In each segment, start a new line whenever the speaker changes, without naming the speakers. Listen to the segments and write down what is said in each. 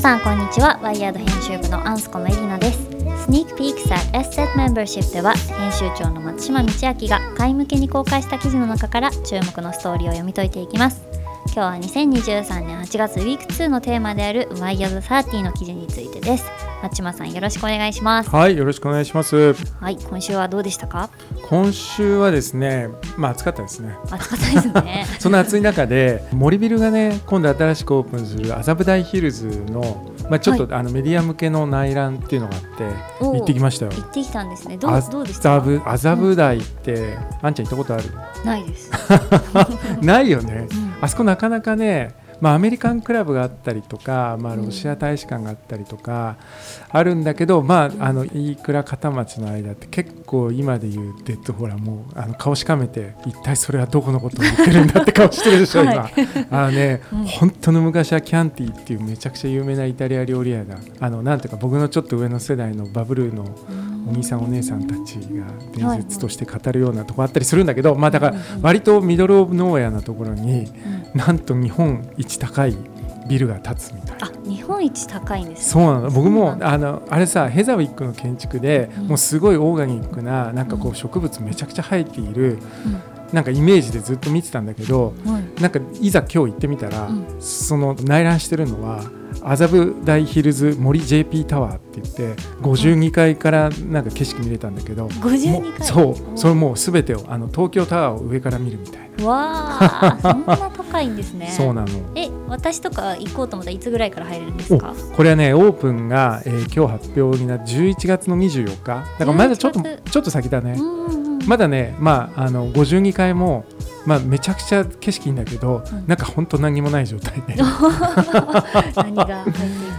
さんこんにちは。ワイヤード編集部のアンスコメリナです。Sneak Peeks at SZ Membership では編集長の松島道明が買い向けに公開した記事の中から注目のストーリーを読み解いていきます。今日は2023年8月ウィーク2のテーマであるワイヤード30の記事についてです。松島さんよろしくお願いします。
はいよろしくお願いします。
はい今週はどうでしたか？
今週はですねまあ暑かったですね。
暑かったですね。
その暑い中で森ビルがね今度新しくオープンする麻布台ヒルズのまあちょっと、はい、あのメディア向けの内覧っていうのがあって行ってきましたよ。
行ってきたんですね。どうどうでした？
麻布台って、うん、あんちゃん行ったことある？
ないです。
ないよね、うん、あそこなかなかねまあ、アメリカンクラブがあったりとか、まあ、ロシア大使館があったりとかあるんだけど、まあ、あの飯倉片町の間って結構今で言うデッドほらもうあの顔しかめて一体それはどこのことを言ってるんだって 顔してるでしょ、今。あのね、うん、本当の昔はキャンティっていうめちゃくちゃ有名なイタリア料理屋があのなんていうか僕のちょっと上の世代のバブルーのお兄さんお姉さんたちが伝説として語るようなとこあったりするんだけど、まあ、だから割とミドル・オブ・ノーヤなところに、なんと日本一高いビルが建つみたいな。
日本一高いんです、
そうなの。僕もあのあれさヘザウィックの建築で、もうすごいオーガニックななんかこう植物めちゃくちゃ生えている、なんかイメージでずっと見てたんだけど、なんかいざ今日行ってみたら、その内覧してるのは麻布台ヒルズ森 JP タワーって言って52階からなんか景色見れたんだけど
52階？
そう。それもうすべてをあの東京タワーを上から見るみたい
な。わあそんな高いんですね。
そうなの。
え私とか行こうと思ったらいつぐらいから入れるんですか？
これはねオープンが、えー、今日発表になって11月の24日。だからまだちょっとちょっと先だねまだねまああの52階もまあ、めちゃくちゃ景色いいんだけど、うん、なんか本当何もない状態で。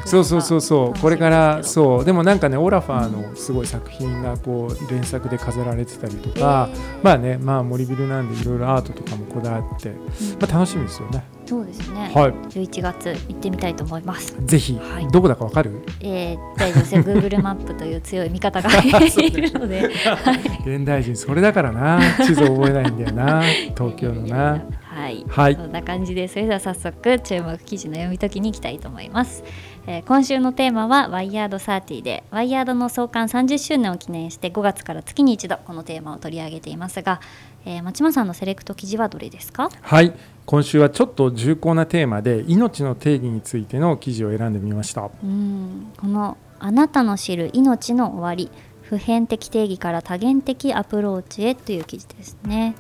そうそうそうそう。これからそう。でもなんかねオラファーのすごい作品がこう連作で飾られてたりとか、えー、まあねまあ森ビルなんでいろいろアートとかもこだわって、まあ、楽しみですよね。
そうですね。はい。11月行ってみたいと思います。
ぜひ、はい、どこだかわかる？
えー、大丈夫ですよ。Google マップという強い味方が いるので。
はい、現代人それだからな。地図覚えないんだよな。東京のな。
はい、はい、そんな感じでそれでは早速注目記事の読み解きに行きたいと思います、えー、今週のテーマはワイヤード30でワイヤードの創刊30周年を記念して5月から月に一度このテーマを取り上げていますが、えー、町間さんのセレクト記事はどれですか？
はい。今週はちょっと重厚なテーマで命の定義についての記事を選んでみました。
うん。このあなたの知る命の終わり普遍的定義から多元的アプローチへという記事ですね。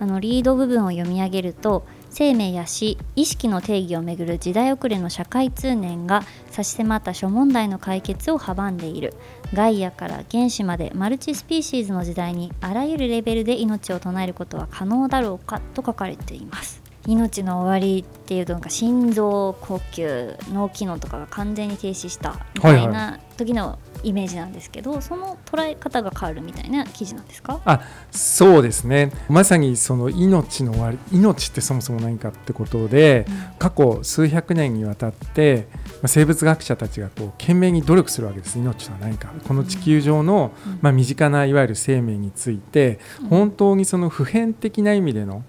あのリード部分を読み上げると生命や死意識の定義をめぐる時代遅れの社会通念が差し迫った諸問題の解決を阻んでいるガイアから原子までマルチスピーシーズの時代にあらゆるレベルで命を唱えることは可能だろうかと書かれています。命の終わりっていうとなんか心臓呼吸脳機能とかが完全に停止したみたいな時のイメージなんですけど、はいはい、その捉え方が変わるみたいな記事なんですか？
あそうですね。まさにその命の終わり命ってそもそも何かってことで、うん、過去数百年にわたって生物学者たちがこう懸命に努力するわけです。命とは何か。この地球上の、うん、まあ、身近ないわゆる生命について、本当にその普遍的な意味での、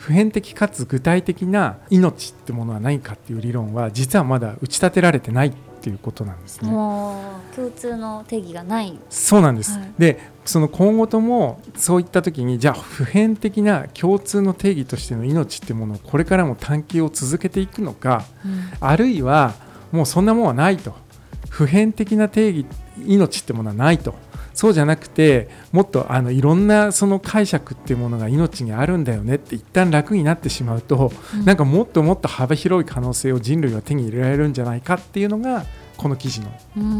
普遍的かつ具体的な命ってものは何かっていう理論は実はまだ打ち立てられてないっていうことなんですね。
共通の定義がない。
そうなんです、はい、でその今後ともそういった時にじゃあ普遍的な共通の定義としての命っていうものをこれからも探求を続けていくのか、うん、あるいはもうそんなもんはないと。普遍的な定義命ってものはないとそうじゃなくてもっとあのいろんなその解釈っていうものが命にあるんだよねって一旦楽になってしまうと、うん、なんかもっともっと幅広い可能性を人類は手に入れられるんじゃないかっていうのがこの記事の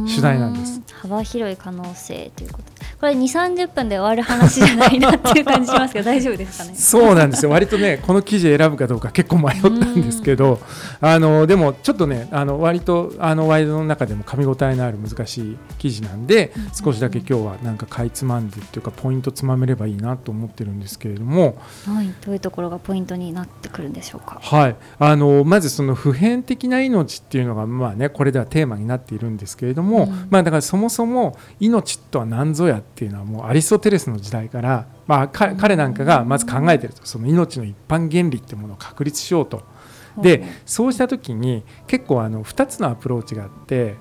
主題なんです。
幅広い可能性ということこれ2 3 0分で終わる話じゃないなっていう感じしますけど 大丈夫ですかね？
そうなんですよ。割とねこの記事選ぶかどうか結構迷ったんですけどあのでもちょっとねあの割とあのワイドの中でも噛み応えのある難しい記事なんで少しだけ今日はなんかかいつまんでっていうかポイントつまめればいいなと思ってるんですけれども、
はい、どういうところがポイントになってくるんでしょうか？
はい。あのまずその普遍的な命っていうのがまあねこれではテーマになっているんですけれども、うん、まあだからそもそも命とは何ぞやっていうのはもうアリストテレスの時代から、まあ、彼なんかがまず考えてると。その命の一般原理っていうものを確立しようと。でそうした時に結構あの2つのアプローチがあって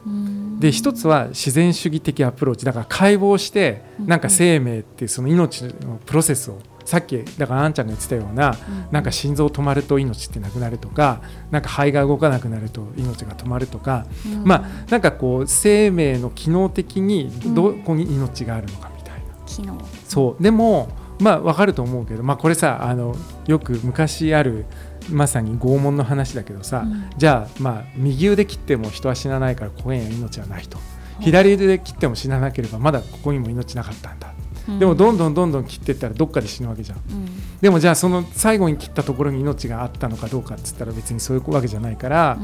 で1つは自然主義的アプローチ。だから解剖してなんか生命っていうその命のプロセスをさっきだからあんちゃんが言ってたような、なんか心臓止まると命ってなくなるとかなんか肺が動かなくなると命が止まるとか、まあなんかこう生命の機能的にどこに命があるのか。
機能。
そう。でもまあ分かると思うけど、まあ、これさあのよく昔あるまさに拷問の話だけどさ、うん、じゃあまあ右腕切っても人は死なないからここには命はないと。左腕で切っても死ななければまだここにも命なかったんだでもどんどんどんどん切っていったらどっかで死ぬわけじゃん、うん、でもじゃあその最後に切ったところに命があったのかどうかっつったら別にそういうわけじゃないから,、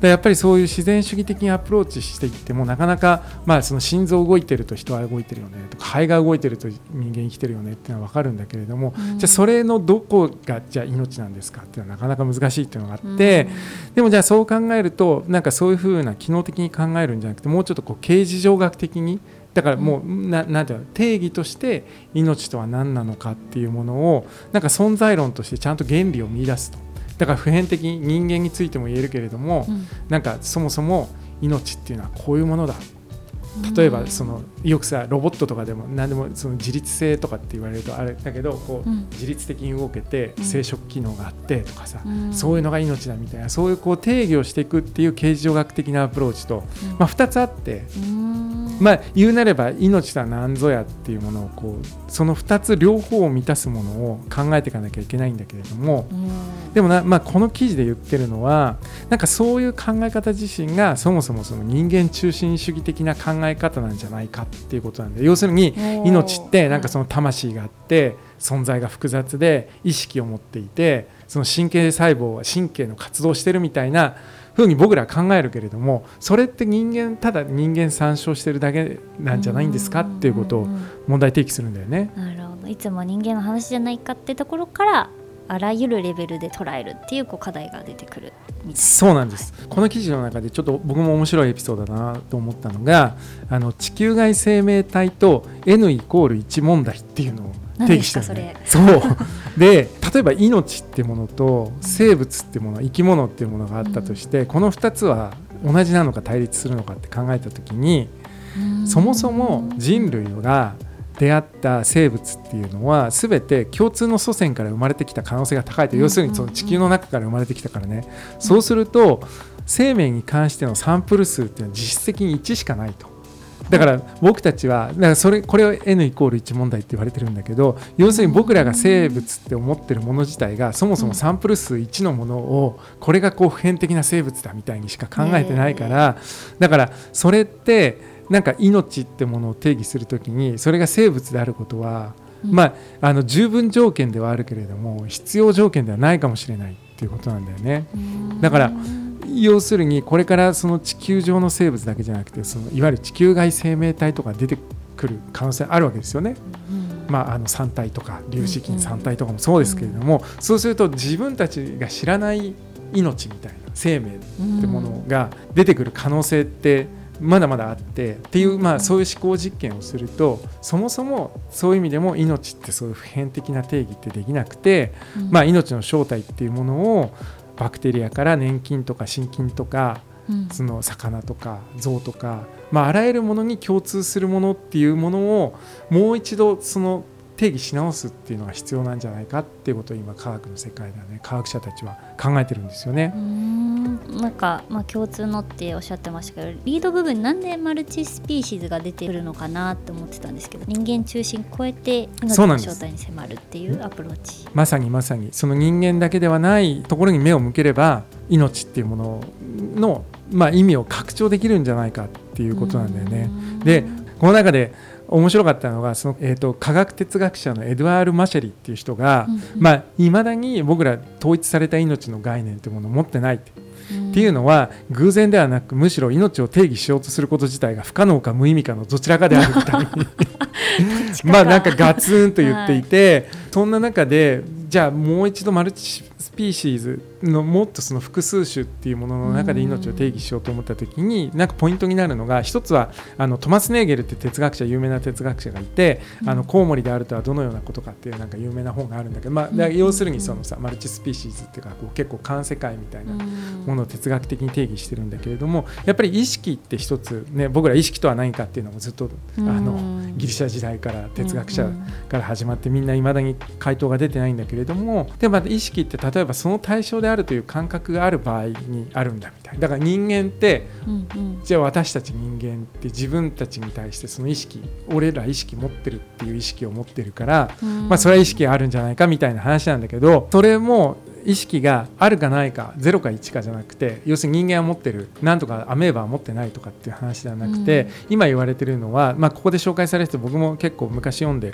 うん、やっぱりそういう自然主義的にアプローチしていってもなかなか、まあ、その心臓動いてると人は動いてるよねとか肺が動いてると人間生きてるよねっていうのは分かるんだけれども、うん、じゃあそれのどこがじゃあ命なんですかっていうのはなかなか難しいっていうのがあって、でもじゃあそう考えるとなんかそういうふうな機能的に考えるんじゃなくてもうちょっとこう刑事上学的にだからもう、うん、ななんていうの定義として命とは何なのかっていうものをなんか存在論としてちゃんと原理を見出すと。だから普遍的に人間についても言えるけれども、うん、なんかそもそも命っていうのはこういうものだ。例えばそのよくさロボットとかでも何でもその自律性とかって言われるとあれだけどこう自律的に動けて生殖機能があってとかさそういうのが命だみたいなそういうこう定義をしていくっていう形状学的なアプローチとまあ2つあってまあ言うなれば命とは何ぞやっていうものをこうその2つ両方を満たすものを考えていかなきゃいけないんだけれどもでもなまあこの記事で言ってるのはなんかそういう考え方自身がそもそもその人間中心主義的な考え方なんじゃないかっていうことなんで要するに命ってなんかその魂があって存在が複雑で意識を持っていてその神経細胞は神経の活動してるみたいなふうに僕ら考えるけれどもそれって人間ただ人間参照してるだけなんじゃないんですかっていうことを問題提起するんだよね。
なるほど。いつも人間の話じゃないかってところからあらゆるレベルで捉えるっていうこう課題が出てくる
そうなんです、はい、この記事の中でちょっと僕も面白いエピソードだなと思ったのがあの地球外生命体と N イコール1問題っていうのを定義した？ね、そう。で例えば命ってものと生物ってもの生き物っていうものがあったとして、うん、この2つは同じなのか対立するのかって考えた時にそもそも人類が出会った生物っていうのは全て共通の祖先から生まれてきた可能性が高いと、要するにその地球の中から生まれてきたからね、そうすると生命に関してのサンプル数っていうのは実質的に1しかないと。だから僕たちはだからそれこれを N イコール1問題って言われてるんだけど要するに僕らが生物って思ってるもの自体がそもそもサンプル数1のものをこれがこう普遍的な生物だみたいにしか考えてないからだからそれってなんか命ってものを定義するときにそれが生物であることは、うん、まあ、あの十分条件ではあるけれども必要条件ではないかもしれないっていうことなんだよね。だから要するにこれからその地球上の生物だけじゃなくてそのいわゆる地球外生命体とか出てくる可能性あるわけですよね。まあ、あの山体とか粒子菌山体とかもそうですけれども、そうすると自分たちが知らない命みたいな生命ってものが出てくる可能性ってまだまだあってっていう、まあ、そういう思考実験をするとそもそもそういう意味でも命ってそういう普遍的な定義ってできなくて、まあ、命の正体っていうものをバクテリアから粘菌とか心筋とかその魚とか象とか、まあ、あらゆるものに共通するものっていうものをもう一度その定義し直すっていうのが必要なんじゃないかっていうことを今科学の世界ではね科学者たちは考えてるんですよね。
なんか、まあ、共通のっておっしゃってましたけどリード部分なんでマルチスピーシーズが出てくるのかなって思ってたんですけど人間中心超えて命の正体に迫るっていうアプローチ
まさにまさにその人間だけではないところに目を向ければ命っていうものの、まあ、意味を拡張できるんじゃないかっていうことなんだよね。でこの中で面白かったのがその、えーと、科学哲学者のエドワール・マシェリっていう人がいまあ、だに僕ら統一された命の概念というものを持ってないって。っていうのは偶然ではなくむしろ命を定義しようとすること自体が不可能か無意味かのどちらかであるみたいに。まあなんかガツンと言っていて、はい、そんな中でじゃあもう一度マルチスピーシーズのもっとその複数種っていうものの中で命を定義しようと思った時になんかポイントになるのが一つはあのトマス・ネーゲルって哲学者有名な哲学者がいて、あのコウモリであるとはどのようなことかっていうなんか有名な本があるんだけど、まあ、要するにそのさマルチスピーシーズっていうかこう結構環世界みたいなものを哲学的に定義してるんだけれどもやっぱり意識って一つね僕ら意識とは何かっていうのもずっとあのギリシャ時代から哲学者から始まってみんないまだに回答が出てないんだけれどもでも意識って例えばその対象であるという感覚がある場合にあるんだみたいな。だから人間って、うんうん、じゃあ私たち人間って自分たちに対してその意識俺ら意識持ってるっていう意識を持ってるから、うん、まあ、それは意識があるんじゃないかみたいな話なんだけどそれも意識があるかないか0か1かじゃなくて要するに人間は持ってるなんとかアメーバは持ってないとかっていう話ではなくて、うん、今言われてるのは、まあ、ここで紹介されて僕も結構昔読んで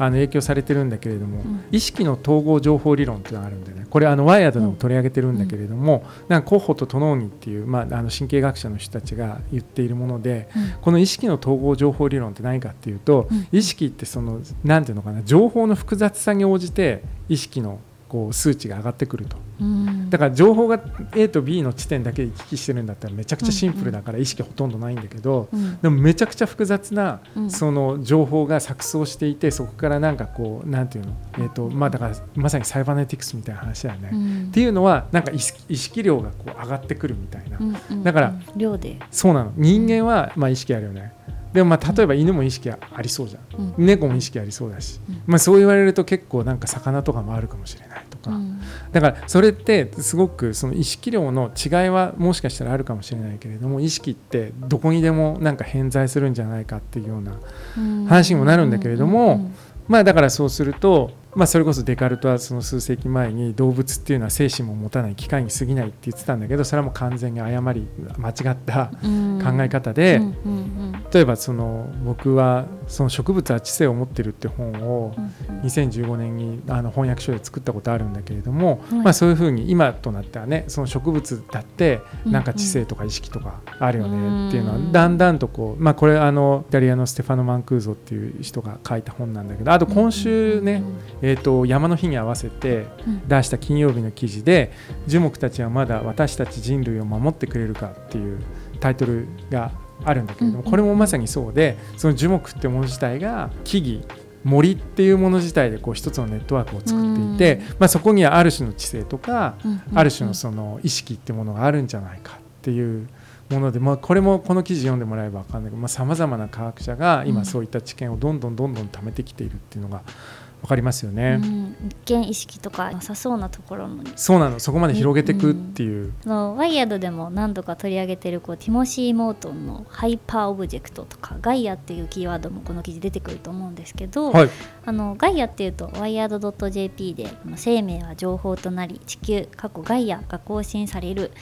あの影響されてるんだけれども、うん、意識の統合情報理論っていうのがあるんでね。これあのワイヤードでも取り上げてるんだけれども、うん、なんかコッホとトノーニっていう、まあ、あの神経学者の人たちが言っているもので、うん、この意識の統合情報理論って何かっていうと、意識ってその何ていうのかな情報の複雑さに応じて意識のこう数値が上がってくると、うん、だから情報が A と B の地点だけで行き来してるんだったらめちゃくちゃシンプルだから意識ほとんどないんだけど、うん、でもめちゃくちゃ複雑なその情報が錯綜していてそこからなんかこうなんていうの、えーとまあ、だからまさにサイバネティクスみたいな話だよね、うん、っていうのはなんか意識量がこう上がってくるみたいな、だから
量で。
そうなの。人間はまあ意識あるよね。でもまあ例えば犬も意識ありそうじゃん、うん、猫も意識ありそうだし、うん、まあ、そう言われると結構なんか魚とかもあるかもしれない。とか、うん、だからそれってすごくその意識量の違いはもしかしたらあるかもしれないけれども意識ってどこにでもなんか偏在するんじゃないかっていうような話にもなるんだけれども、まあだからそうするとまあ、それこそデカルトはその数世紀前に動物っていうのは精神も持たない機械に過ぎないって言ってたんだけどそれはもう完全に誤り間違った考え方で例えばその僕はその植物は知性を持ってるって本を2015年にあの翻訳書で作ったことあるんだけれども、まあ、そういうふうに今となってはねその植物だってなんか知性とか意識とかあるよねっていうのはだんだんとこうまあこれあのイタリアのステファノ・マンクーゾっていう人が書いた本なんだけどあと今週ねえー、と山の日に合わせて出した金曜日の記事で「樹木たちはまだ私たち人類を守ってくれるか」っていうタイトルがあるんだけれどもこれもまさにそうでその樹木ってもの自体が木々森っていうもの自体でこう一つのネットワークを作っていて、まあ、そこにはある種の知性とか、ある種のその意識ってものがあるんじゃないかっていうもので、まあ、これもこの記事読んでもらえば分かんないけどさまざ、まな科学者が今そういった知見をどんどんどんどん貯めてきているっていうのがわかりますよね、うん、
一見意識とかなさそうなところの
そうなの。そこまで広げていくっていう、
うん、の WIRED でも何度か取り上げてるこうティモシー・モートンのハイパーオブジェクトとかガイアっていうキーワードもこの記事出てくると思うんですけど、はい、あのガイアっていうとワイヤード .jp で生命は情報となり地球カッコガイアが更新される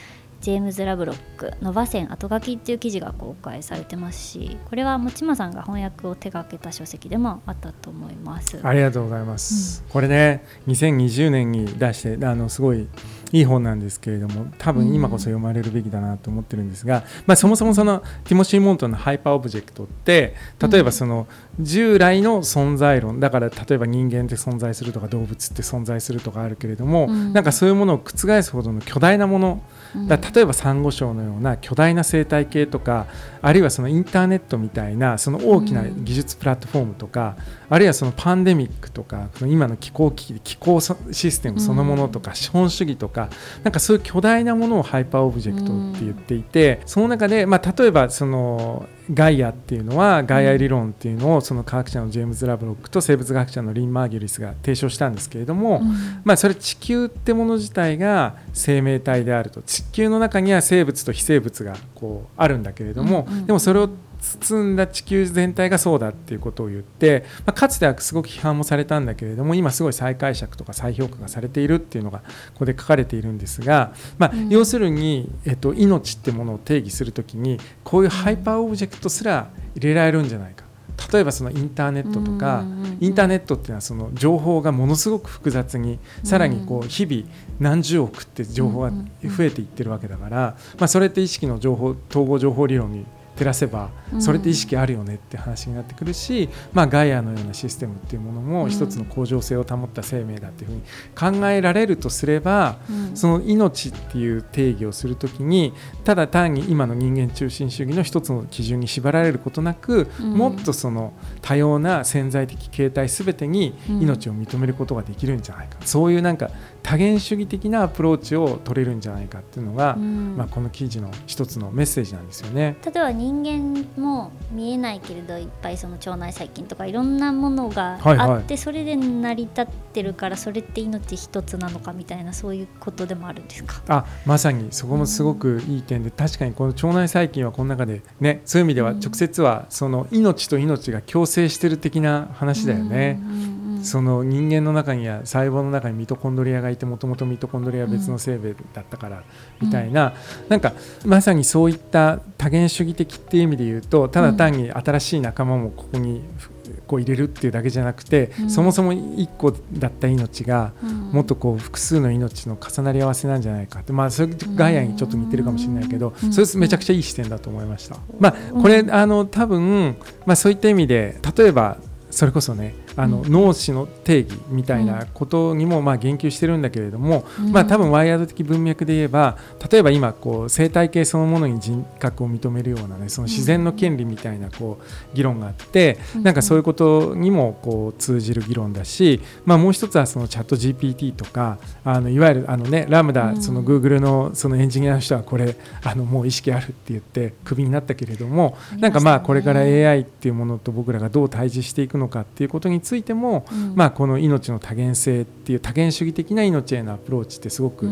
ジェームズ・ラブロック「ノヴァセン後書き」っていう記事が公開されてますしこれは松島さんが翻訳を手掛けた書籍でもあったと思います。
ありがとうございます、うん、これね2020年に出してあのすごいいい本なんですけれども多分今こそ読まれるべきだなと思ってるんですが、まあ、そもそもそのティモシー・モートンのハイパーオブジェクトって例えばその従来の存在論だから例えば人間って存在するとか動物って存在するとかあるけれども、うん、なんかそういうものを覆すほどの巨大なものだ例えばサンゴ礁のような巨大な生態系とかあるいはそのインターネットみたいなその大きな技術プラットフォームとか、あるいはそのパンデミックとか今の気候危機気候システムそのものとか、資本主義とかなんかそういう巨大なものをハイパーオブジェクトって言っていて、その中で、まあ、例えばそのガイアっていうのはガイア理論っていうのをその科学者のジェームズ・ラブロックと生物学者のリン・マーギュリスが提唱したんですけれども、まあ、それ地球ってもの自体が生命体であると地球の中には生物と非生物がこうあるんだけれども、でもそれを包んだ地球全体がそうだっていうことを言って、まあ、かつてはすごく批判もされたんだけれども今すごい再解釈とか再評価がされているっていうのがここで書かれているんですが、まあ、要するに、えっと、命ってものを定義するときにこういうハイパーオブジェクトすら入れられるんじゃないか。例えばそのインターネットとかインターネットっていうのはその情報がものすごく複雑にさらにこう日々何十億って情報が増えていってるわけだからまあそれって意識の情報統合情報理論に照らせばそれって意識あるよねって話になってくるし、まあ、ガイアのようなシステムっていうものも一つの向上性を保った生命だっていうふうに考えられるとすれば、その命っていう定義をするときにただ単に今の人間中心主義の一つの基準に縛られることなく、もっとその多様な潜在的形態すべてに命を認めることができるんじゃないか、そういうなんか多元主義的なアプローチを取れるんじゃないかっていうのが、まあ、この記事の一つのメッセージなんですよね。
例えば人間も見えないけれどいっぱいその腸内細菌とかいろんなものがあって、それで成り立ってるからそれって命一つなのかみたいなそういうことでもあるんですか？
あまさにそこもすごくいい点で、確かにこの腸内細菌はこの中でねそういう意味では直接はその命と命が共生してる的な話だよね。うんうんその人間の中には細胞の中にミトコンドリアがいてもともとミトコンドリアは別の生命だったからみたいな、うん、なんかまさにそういった多元主義的っていう意味で言うとただ単に新しい仲間もここにこう入れるっていうだけじゃなくて、うん、そもそも1個だった命がもっとこう複数の命の重なり合わせなんじゃないかってまあそれガイアにちょっと似てるかもしれないけど、うん、それめちゃくちゃいい視点だと思いました。まあ、これあの多分、まあ、そういった意味で例えばそれこそねあの、脳死の定義みたいなことにもまあ言及してるんだけれども、まあ、多分ワイヤード的文脈で言えば例えば今こう生態系そのものに人格を認めるような、ね、その自然の権利みたいなこう議論があってなんかそういうことにもこう通じる議論だし、まあ、もう一つはそのチャット GPT とかあのいわゆるあの、ね、ラムダその Google のそのエンジニアの人はこれあのもう意識あるって言ってクビになったけれどもなんかまあこれから AI っていうものと僕らがどう対峙していくのかっていうことについても、うん、まあ、この命の多元性っていう多元主義的な命へのアプローチってすごく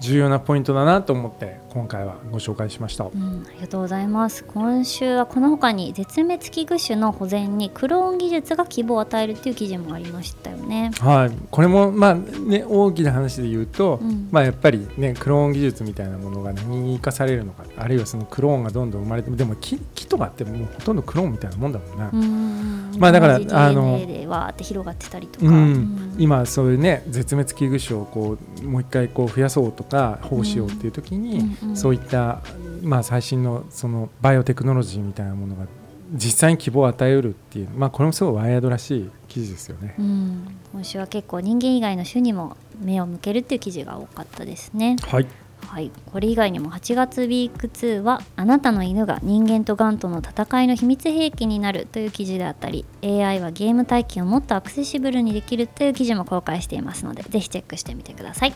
重要なポイントだなと思って今回はご紹介しました、う
ん、ありがとうございます。今週はこの他に絶滅危惧種の保全にクローン技術が希望を与えるっていう記事もありましたよね。
はい、これもまあね大きな話で言うと、うん、まあやっぱりねクローン技術みたいなものが何に生かされるのかあるいはそのクローンがどんどん生まれてでも木木とかってもうほとんどクローンみたいなもんだもん
ね。まあだからあのでわーって広がってたりとか、うん、
今そういうね絶滅危惧種をこうもう一回こう増やそうとか保護しようっていう時に、そういったまあ最新のそのバイオテクノロジーみたいなものが実際に希望を与えうるっていう、まあ、これもすごいワイヤードらしい記事ですよね、
うん、今週は結構人間以外の種にも目を向けるっていう記事が多かったですね。
はい
はい、これ以外にも8月ウィーク2は「あなたの犬が人間とガンとの戦いの秘密兵器になる」という記事であったり AI はゲーム体験をもっとアクセシブルにできるという記事も公開していますのでぜひチェックしてみてください。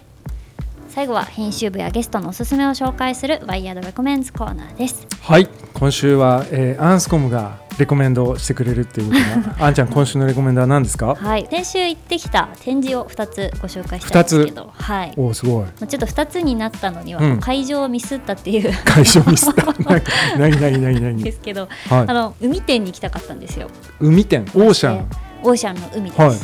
最後は編集部やゲストのおすすめを紹介するワイヤードレコメンズコーナーです。
はい。今週は、えー、アンスコムがレコメンドしてくれるっていうことがあんちゃん今週のレコメンドは何ですか？
はい先週行ってきた展示を2つご紹介したんですけどはい。
おすご
い。ちょっと2つになったのには、会場をミスったっていう。
会場ミスった？何何何何
ですけど、はい、あの海店に行きたかったんですよ。
海店？オーシャン？
オーシャンの海です、はい。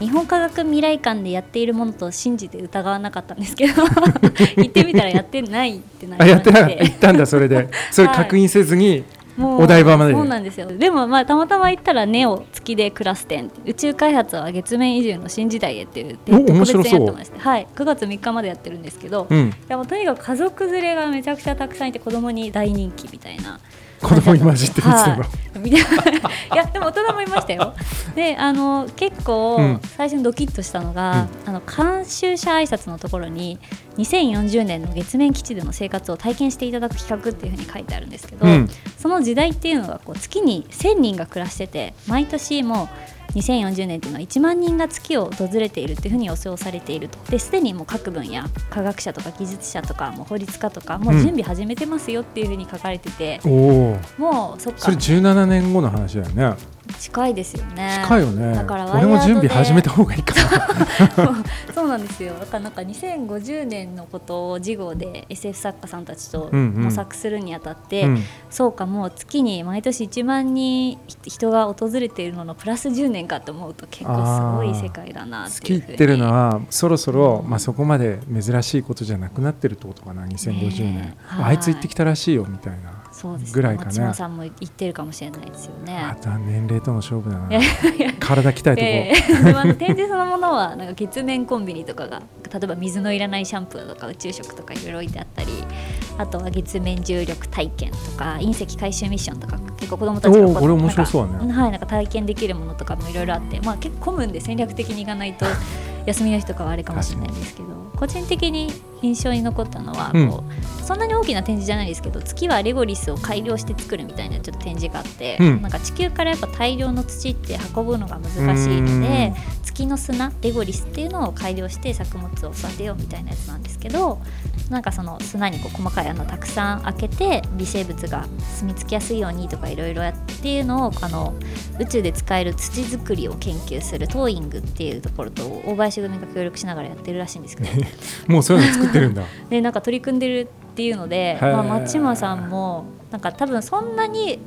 日本科学未来館でやっているものと信じて疑わなかったんですけど 行ってみたらやってないってなりまして。あやって
行ったんだそれで。それ確認せずに、お台場まで。
そうなんですよ。でもまあたまたま行ったらネオ月でクラス展宇宙開発は月面移住の新時代へっていう特別ってまして。はい。9月3日までやってるんですけど、うん、いやもうとにかく家族連れがめちゃくちゃたくさんいて子供に大人気みたいな
子供に混じって見てたの、
い。やでも大人もいましたよ。であの結構最初にドキッとしたのが、うん、あの監修者挨拶のところに2040年の月面基地での生活を体験していただく企画っていうふうに書いてあるんですけど、うん、その時代っていうのがこう月に1000人が暮らしてて毎年もう2040年っていうのは1万人が月を訪れているっていうふうに予想されていると。ですでにもう各分野科学者とか技術者とかもう法律家とかもう準備始めてますよっていうふうに書かれてて、うん、もうそっか。
それ17年後の話だよね
近いですよね。
近いよね。だから俺も準備始めた方がいいか
な。そうなんですよ。だからなんか2050年のことを事後で SF 作家さんたちと模索するにあたって、うん。うん、そうかもう月に毎年1万人人が訪れているののプラス10年かと思うと結構すごい世界だな
って月行ってるのはそろそろ、まあ、そこまで珍しいことじゃなくなってるってことかな2050年、ね、あいつ行ってきたらしいよみたいなぐらいかね
松さんも言ってるかもしれないですよね。
あとは年齢との勝負だな。体鍛えてこう、え
ー、展示そのものはなんか月面コンビニとかが例えば水のいらないシャンプーとか宇宙食とかいろいろ置いてあったりあとは月面重力体験とか隕石回収ミッションとか結構子どもたちが
これ面白そうね。
はい、なんか体験できるものとかもいろいろあって、まあ、結構混むんで戦略的にいかないと 休みの日とかはあれかもしれないんですけど個人的に印象に残ったのはこう、うん、そんなに大きな展示じゃないですけど月はレゴリスを改良して作るみたいなちょっと展示があって、うん、なんか地球からやっぱ大量の土って運ぶのが難しいので月の砂レゴリスっていうのを改良して作物を育てようみたいなやつなんですけどなんかその砂にこう細かい穴たくさん開けて微生物が住み着きやすいようにとかいろいろやっていうのをあの宇宙で使える土作りを研究するトーイングっていうところと大林組が協力しながらやってるらしいんですけど
もうそういうの作ってるんだ。
で なんか取り組んでるっていうので、まあ、松島さんもなんか多分そんなに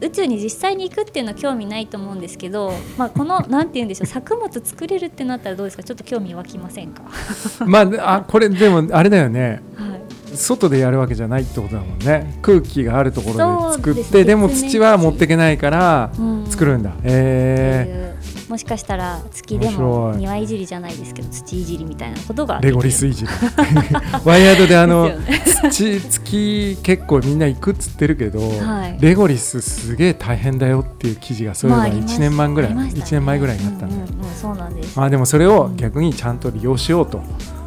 宇宙に実際に行くっていうのは興味ないと思うんですけど、まあ、このなんて言うんでしょう作物作れるってなったらどうですか？ちょっと興味湧きませんか？
まああこれでもあれだよね、はい、外でやるわけじゃないってことだもんね。空気があるところで作ってで,、でも土は持っていけないから作るんだ、うん、え
ーもしかしたら月でも庭いじりじゃないですけど土いじりみたいなことが
レゴリスいじり。ワイヤードであの、ね、土月結構みんな行くっつってるけど、はい、レゴリスすげえ大変だよっていう記事がそういえば1年前ぐらい、まあね、1年前ぐらいになったんで、うんうんうん、
そうなんです。
まあでもそれを逆にちゃんと利用しようと。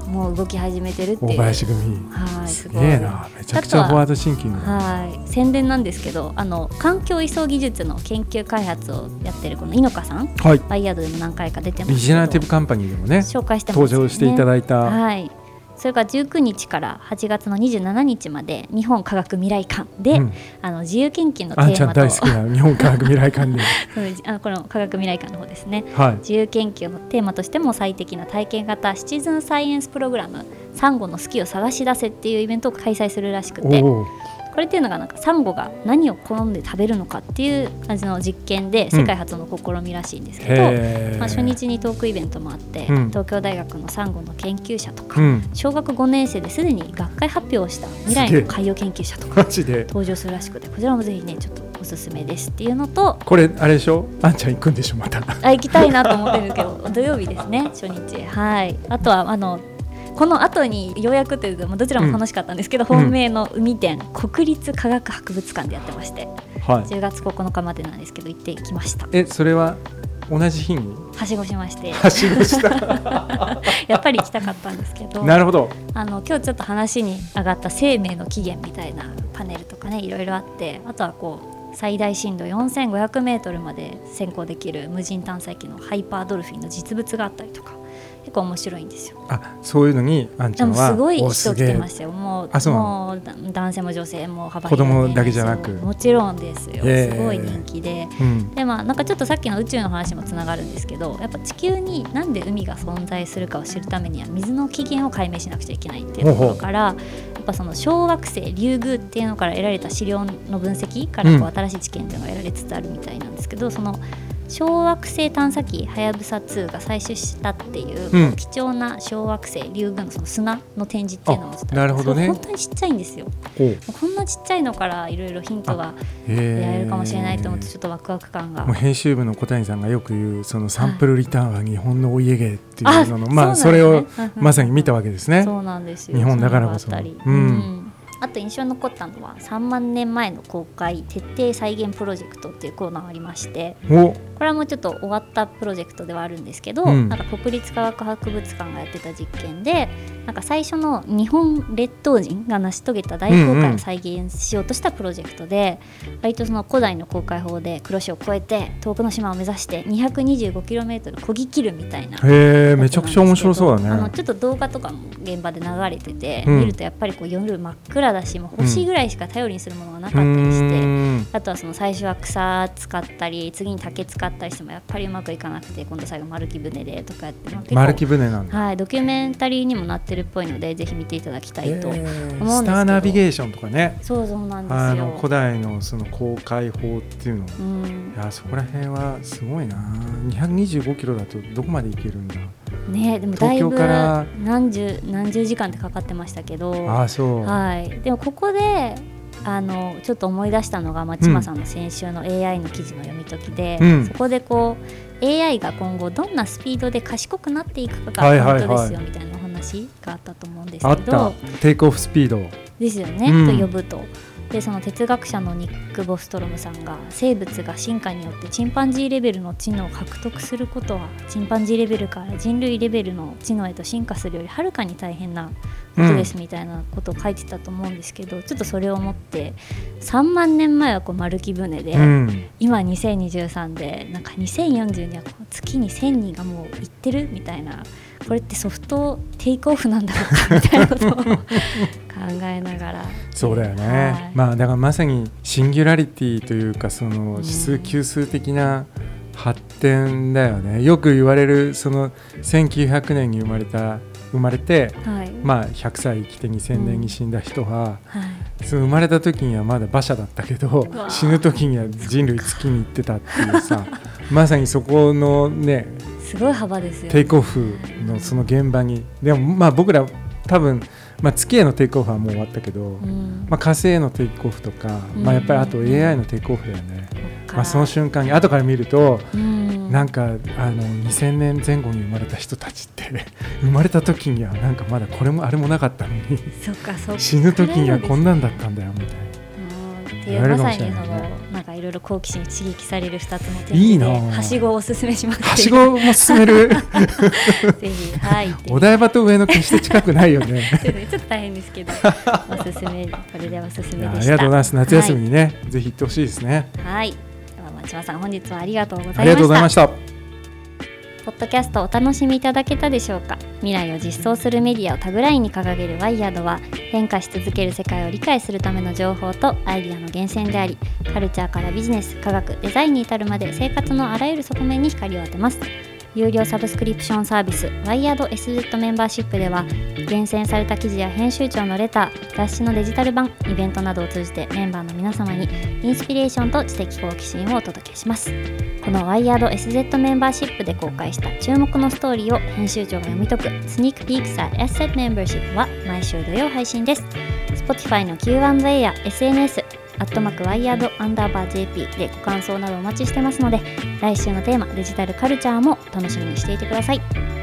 もう動き始めてるっていう。
大林組。はいすげえな。めちゃくちゃフォワードシンキング。
はい宣伝なんですけどあの環境移送技術の研究開発をやってるこの井の香さん、はい、バイヤードでも何回か出てます
ビジネラティブカンパニーでもね
紹介して
ね、登場していただいた、
はいそれから19日から8月の27日まで日本科学未来館で、うん、あの自由研究のテーマと。
大好きな日本科学未来館で。
あのこの科学未来館の方ですね、はい、自由研究のテーマとしても最適な体験型シチズンサイエンスプログラム「サンゴの好きを探し出せ」っていうイベントを開催するらしくてこれっていうのがなんかサンゴが何を好んで食べるのかっていう感じの実験で世界初の試みらしいんですけど、うん、まあ、初日にトークイベントもあって、うん、東京大学のサンゴの研究者とか、うん、小学5年生ですでに学会発表をした未来の海洋研究者とか登場するらしくてこちらもぜひねちょっとおすすめです。っていうのと
これあれでしょ？あんちゃん行くんでしょまた。
あ行きたいなと思ってるけど土曜日ですね初日。はい。あとはあのこの後にようやくというか、まあ、どちらも楽しかったんですけど、うん、本命の海展、国立科学博物館でやってまして、はい、10月9日までなんですけど行ってきました。
えそれは同じ日に？
はしごしまして。
はしごした。
やっぱり行きたかったんですけど
なるほど。
あの今日ちょっと話に上がった生命の起源みたいなパネルとかねいろいろあってあとはこう最大深度4500メートルまで潜航できる無人探査機のハイパードルフィンの実物があったりとか結構面白いんですよ。
あそういうのにあんちゃんは
すごい人来てましたよ。もうもう男性も女性も
幅広い、子供だけじゃなく？
もちろんですよ。すごい人気で、うん、でまあなんかちょっとさっきの宇宙の話もつながるんですけどやっぱ地球になんで海が存在するかを知るためには水の起源を解明しなくちゃいけないっていうところからやっぱその小惑星リュウグウっていうのから得られた資料の分析からこう新しい知見っていうのが得られつつあるみたいなんですけど、その小惑星探査機はやぶさ2が採取したっていう、うん、貴重な小惑星リュウグウのその砂の展示っていうのも
なるほど、ね、
本当にちっちゃいんですよ。こんなちっちゃいのからいろいろヒントが得られるかもしれないと思ってちょっとワクワク感が。
もう編集部の小谷さんがよく言うそのサンプルリターンは日本のお家芸っていうのの、まあそれをまさに見たわけですね。
そうなんです
よ。日本だからこそ。
うんあと印象に残ったのは3万年前の公開徹底再現プロジェクトっていうコーナーがありましてこれはもうちょっと終わったプロジェクトではあるんですけど、うん、なんか国立科学博物館がやってた実験でなんか最初の日本列島人が成し遂げた大航海を再現しようとしたプロジェクトで、うんうん、割とその古代の航海法で黒潮を越えて遠くの島を目指して 225km こぎ切るみたいな
へえめちゃくちゃ面白そうだね。
あのちょっと動画とかも現場で流れてて、うん、見るとやっぱりこう夜真っ暗だしもう星ぐらいしか頼りにするものがなかったりして、うん、あとはその最初は草使ったり次に竹使ったりしてもやっぱりうまくいかなくて今度最後丸木舟でとかやって
丸木舟なん
だ。はいドキュメンタリーにもなってるっぽいのでぜひ見ていただきたいと思うんですけど、ス
ターナビゲーションとかね。
そうそうなんですあの
古代のその航海法っていうの、うん、いやそこら辺はすごいな。225キロだとどこまで行けるんだ。
ねでもだいぶ何十何十時間ってかかってましたけど。
あそう。
はい。でもここであのちょっと思い出したのが松島さんの先週の AI の記事の読み解きで、うん、そこでこう AI が今後どんなスピードで賢くなっていくかがポイントですよみたいな。お話があったと思うんですけど、
テイクオフスピード。
ですよね、
うん。
と呼ぶと。でその哲学者のニック・ボストロムさんが生物が進化によってチンパンジーレベルの知能を獲得することはチンパンジーレベルから人類レベルの知能へと進化するよりはるかに大変なことですみたいなことを書いてたと思うんですけど、ちょっとそれを思って3万年前はこう丸木舟で、
うん。
今2023でなんか2040にはこう月に1000人がもう行ってるみたいなこれってソフトテイクオフなんだろうかみたいなことを考えながら。
そうだよね、
はい。
まあだからまさにシンギュラリティというかその
ん
指数級数的な発展だよね。よく言われるその1900年に生まれた生まれて
はい、
まあ100歳生きて2000年に死んだ人は、
はい、
その生まれた時にはまだ馬車だったけど死ぬ時には人類月に行ってたっていうさ まさにそこのね
すごい幅ですよ
テイクオフのその現場に。でもまあ僕ら多分、まあ、月へのテイクオフはもう終わったけど、
うん。
まあ、火星へのテイクオフとか、
うん。
まあ、やっぱりあと AI のテイクオフだよね、
そっか。
まあ、その瞬間に後から見ると
うん。
なんかあの2000年前後に生まれた人たちって 生まれた時にはなんかまだこれもあれもなかったのに
そっかそっか。
死ぬ時にはこんなんだったんだよみたいな。
うんっていうまさにそのなんかいろいろ好奇心に刺激される2つの点
いいな。
はしごをおすすめします
はしごも進める。
ぜひはい。
お台場と上野決して近くないよね。
ちょっと大変ですけどおすすめこれではおすすめ
ありがとうございます。夏休みにね、ぜひ行ってほしいですね。
はい、はい、では松島さん本日はありがとうございました。
ありがとうございました
ポッドキャストをお楽しみいただけたでしょうか？未来を実装するメディアをタグラインに掲げるワイヤードは変化し続ける世界を理解するための情報とアイディアの源泉でありカルチャーからビジネス科学デザインに至るまで生活のあらゆる側面に光を当てます。有料サブスクリプションサービスワイヤード SZ メンバーシップでは厳選された記事や編集長のレター雑誌のデジタル版イベントなどを通じてメンバーの皆様にインスピレーションと知的好奇心をお届けします。このワイヤード SZ メンバーシップで公開した注目のストーリーを編集長が読み解くスニークピークサー SZ メンバーシップは毎週土曜配信です。Spotify の Q&A や SNS アットマークワイヤードアンダーバー JP でご感想などお待ちしてますので来週のテーマデジタルカルチャーも楽しみにしていてください。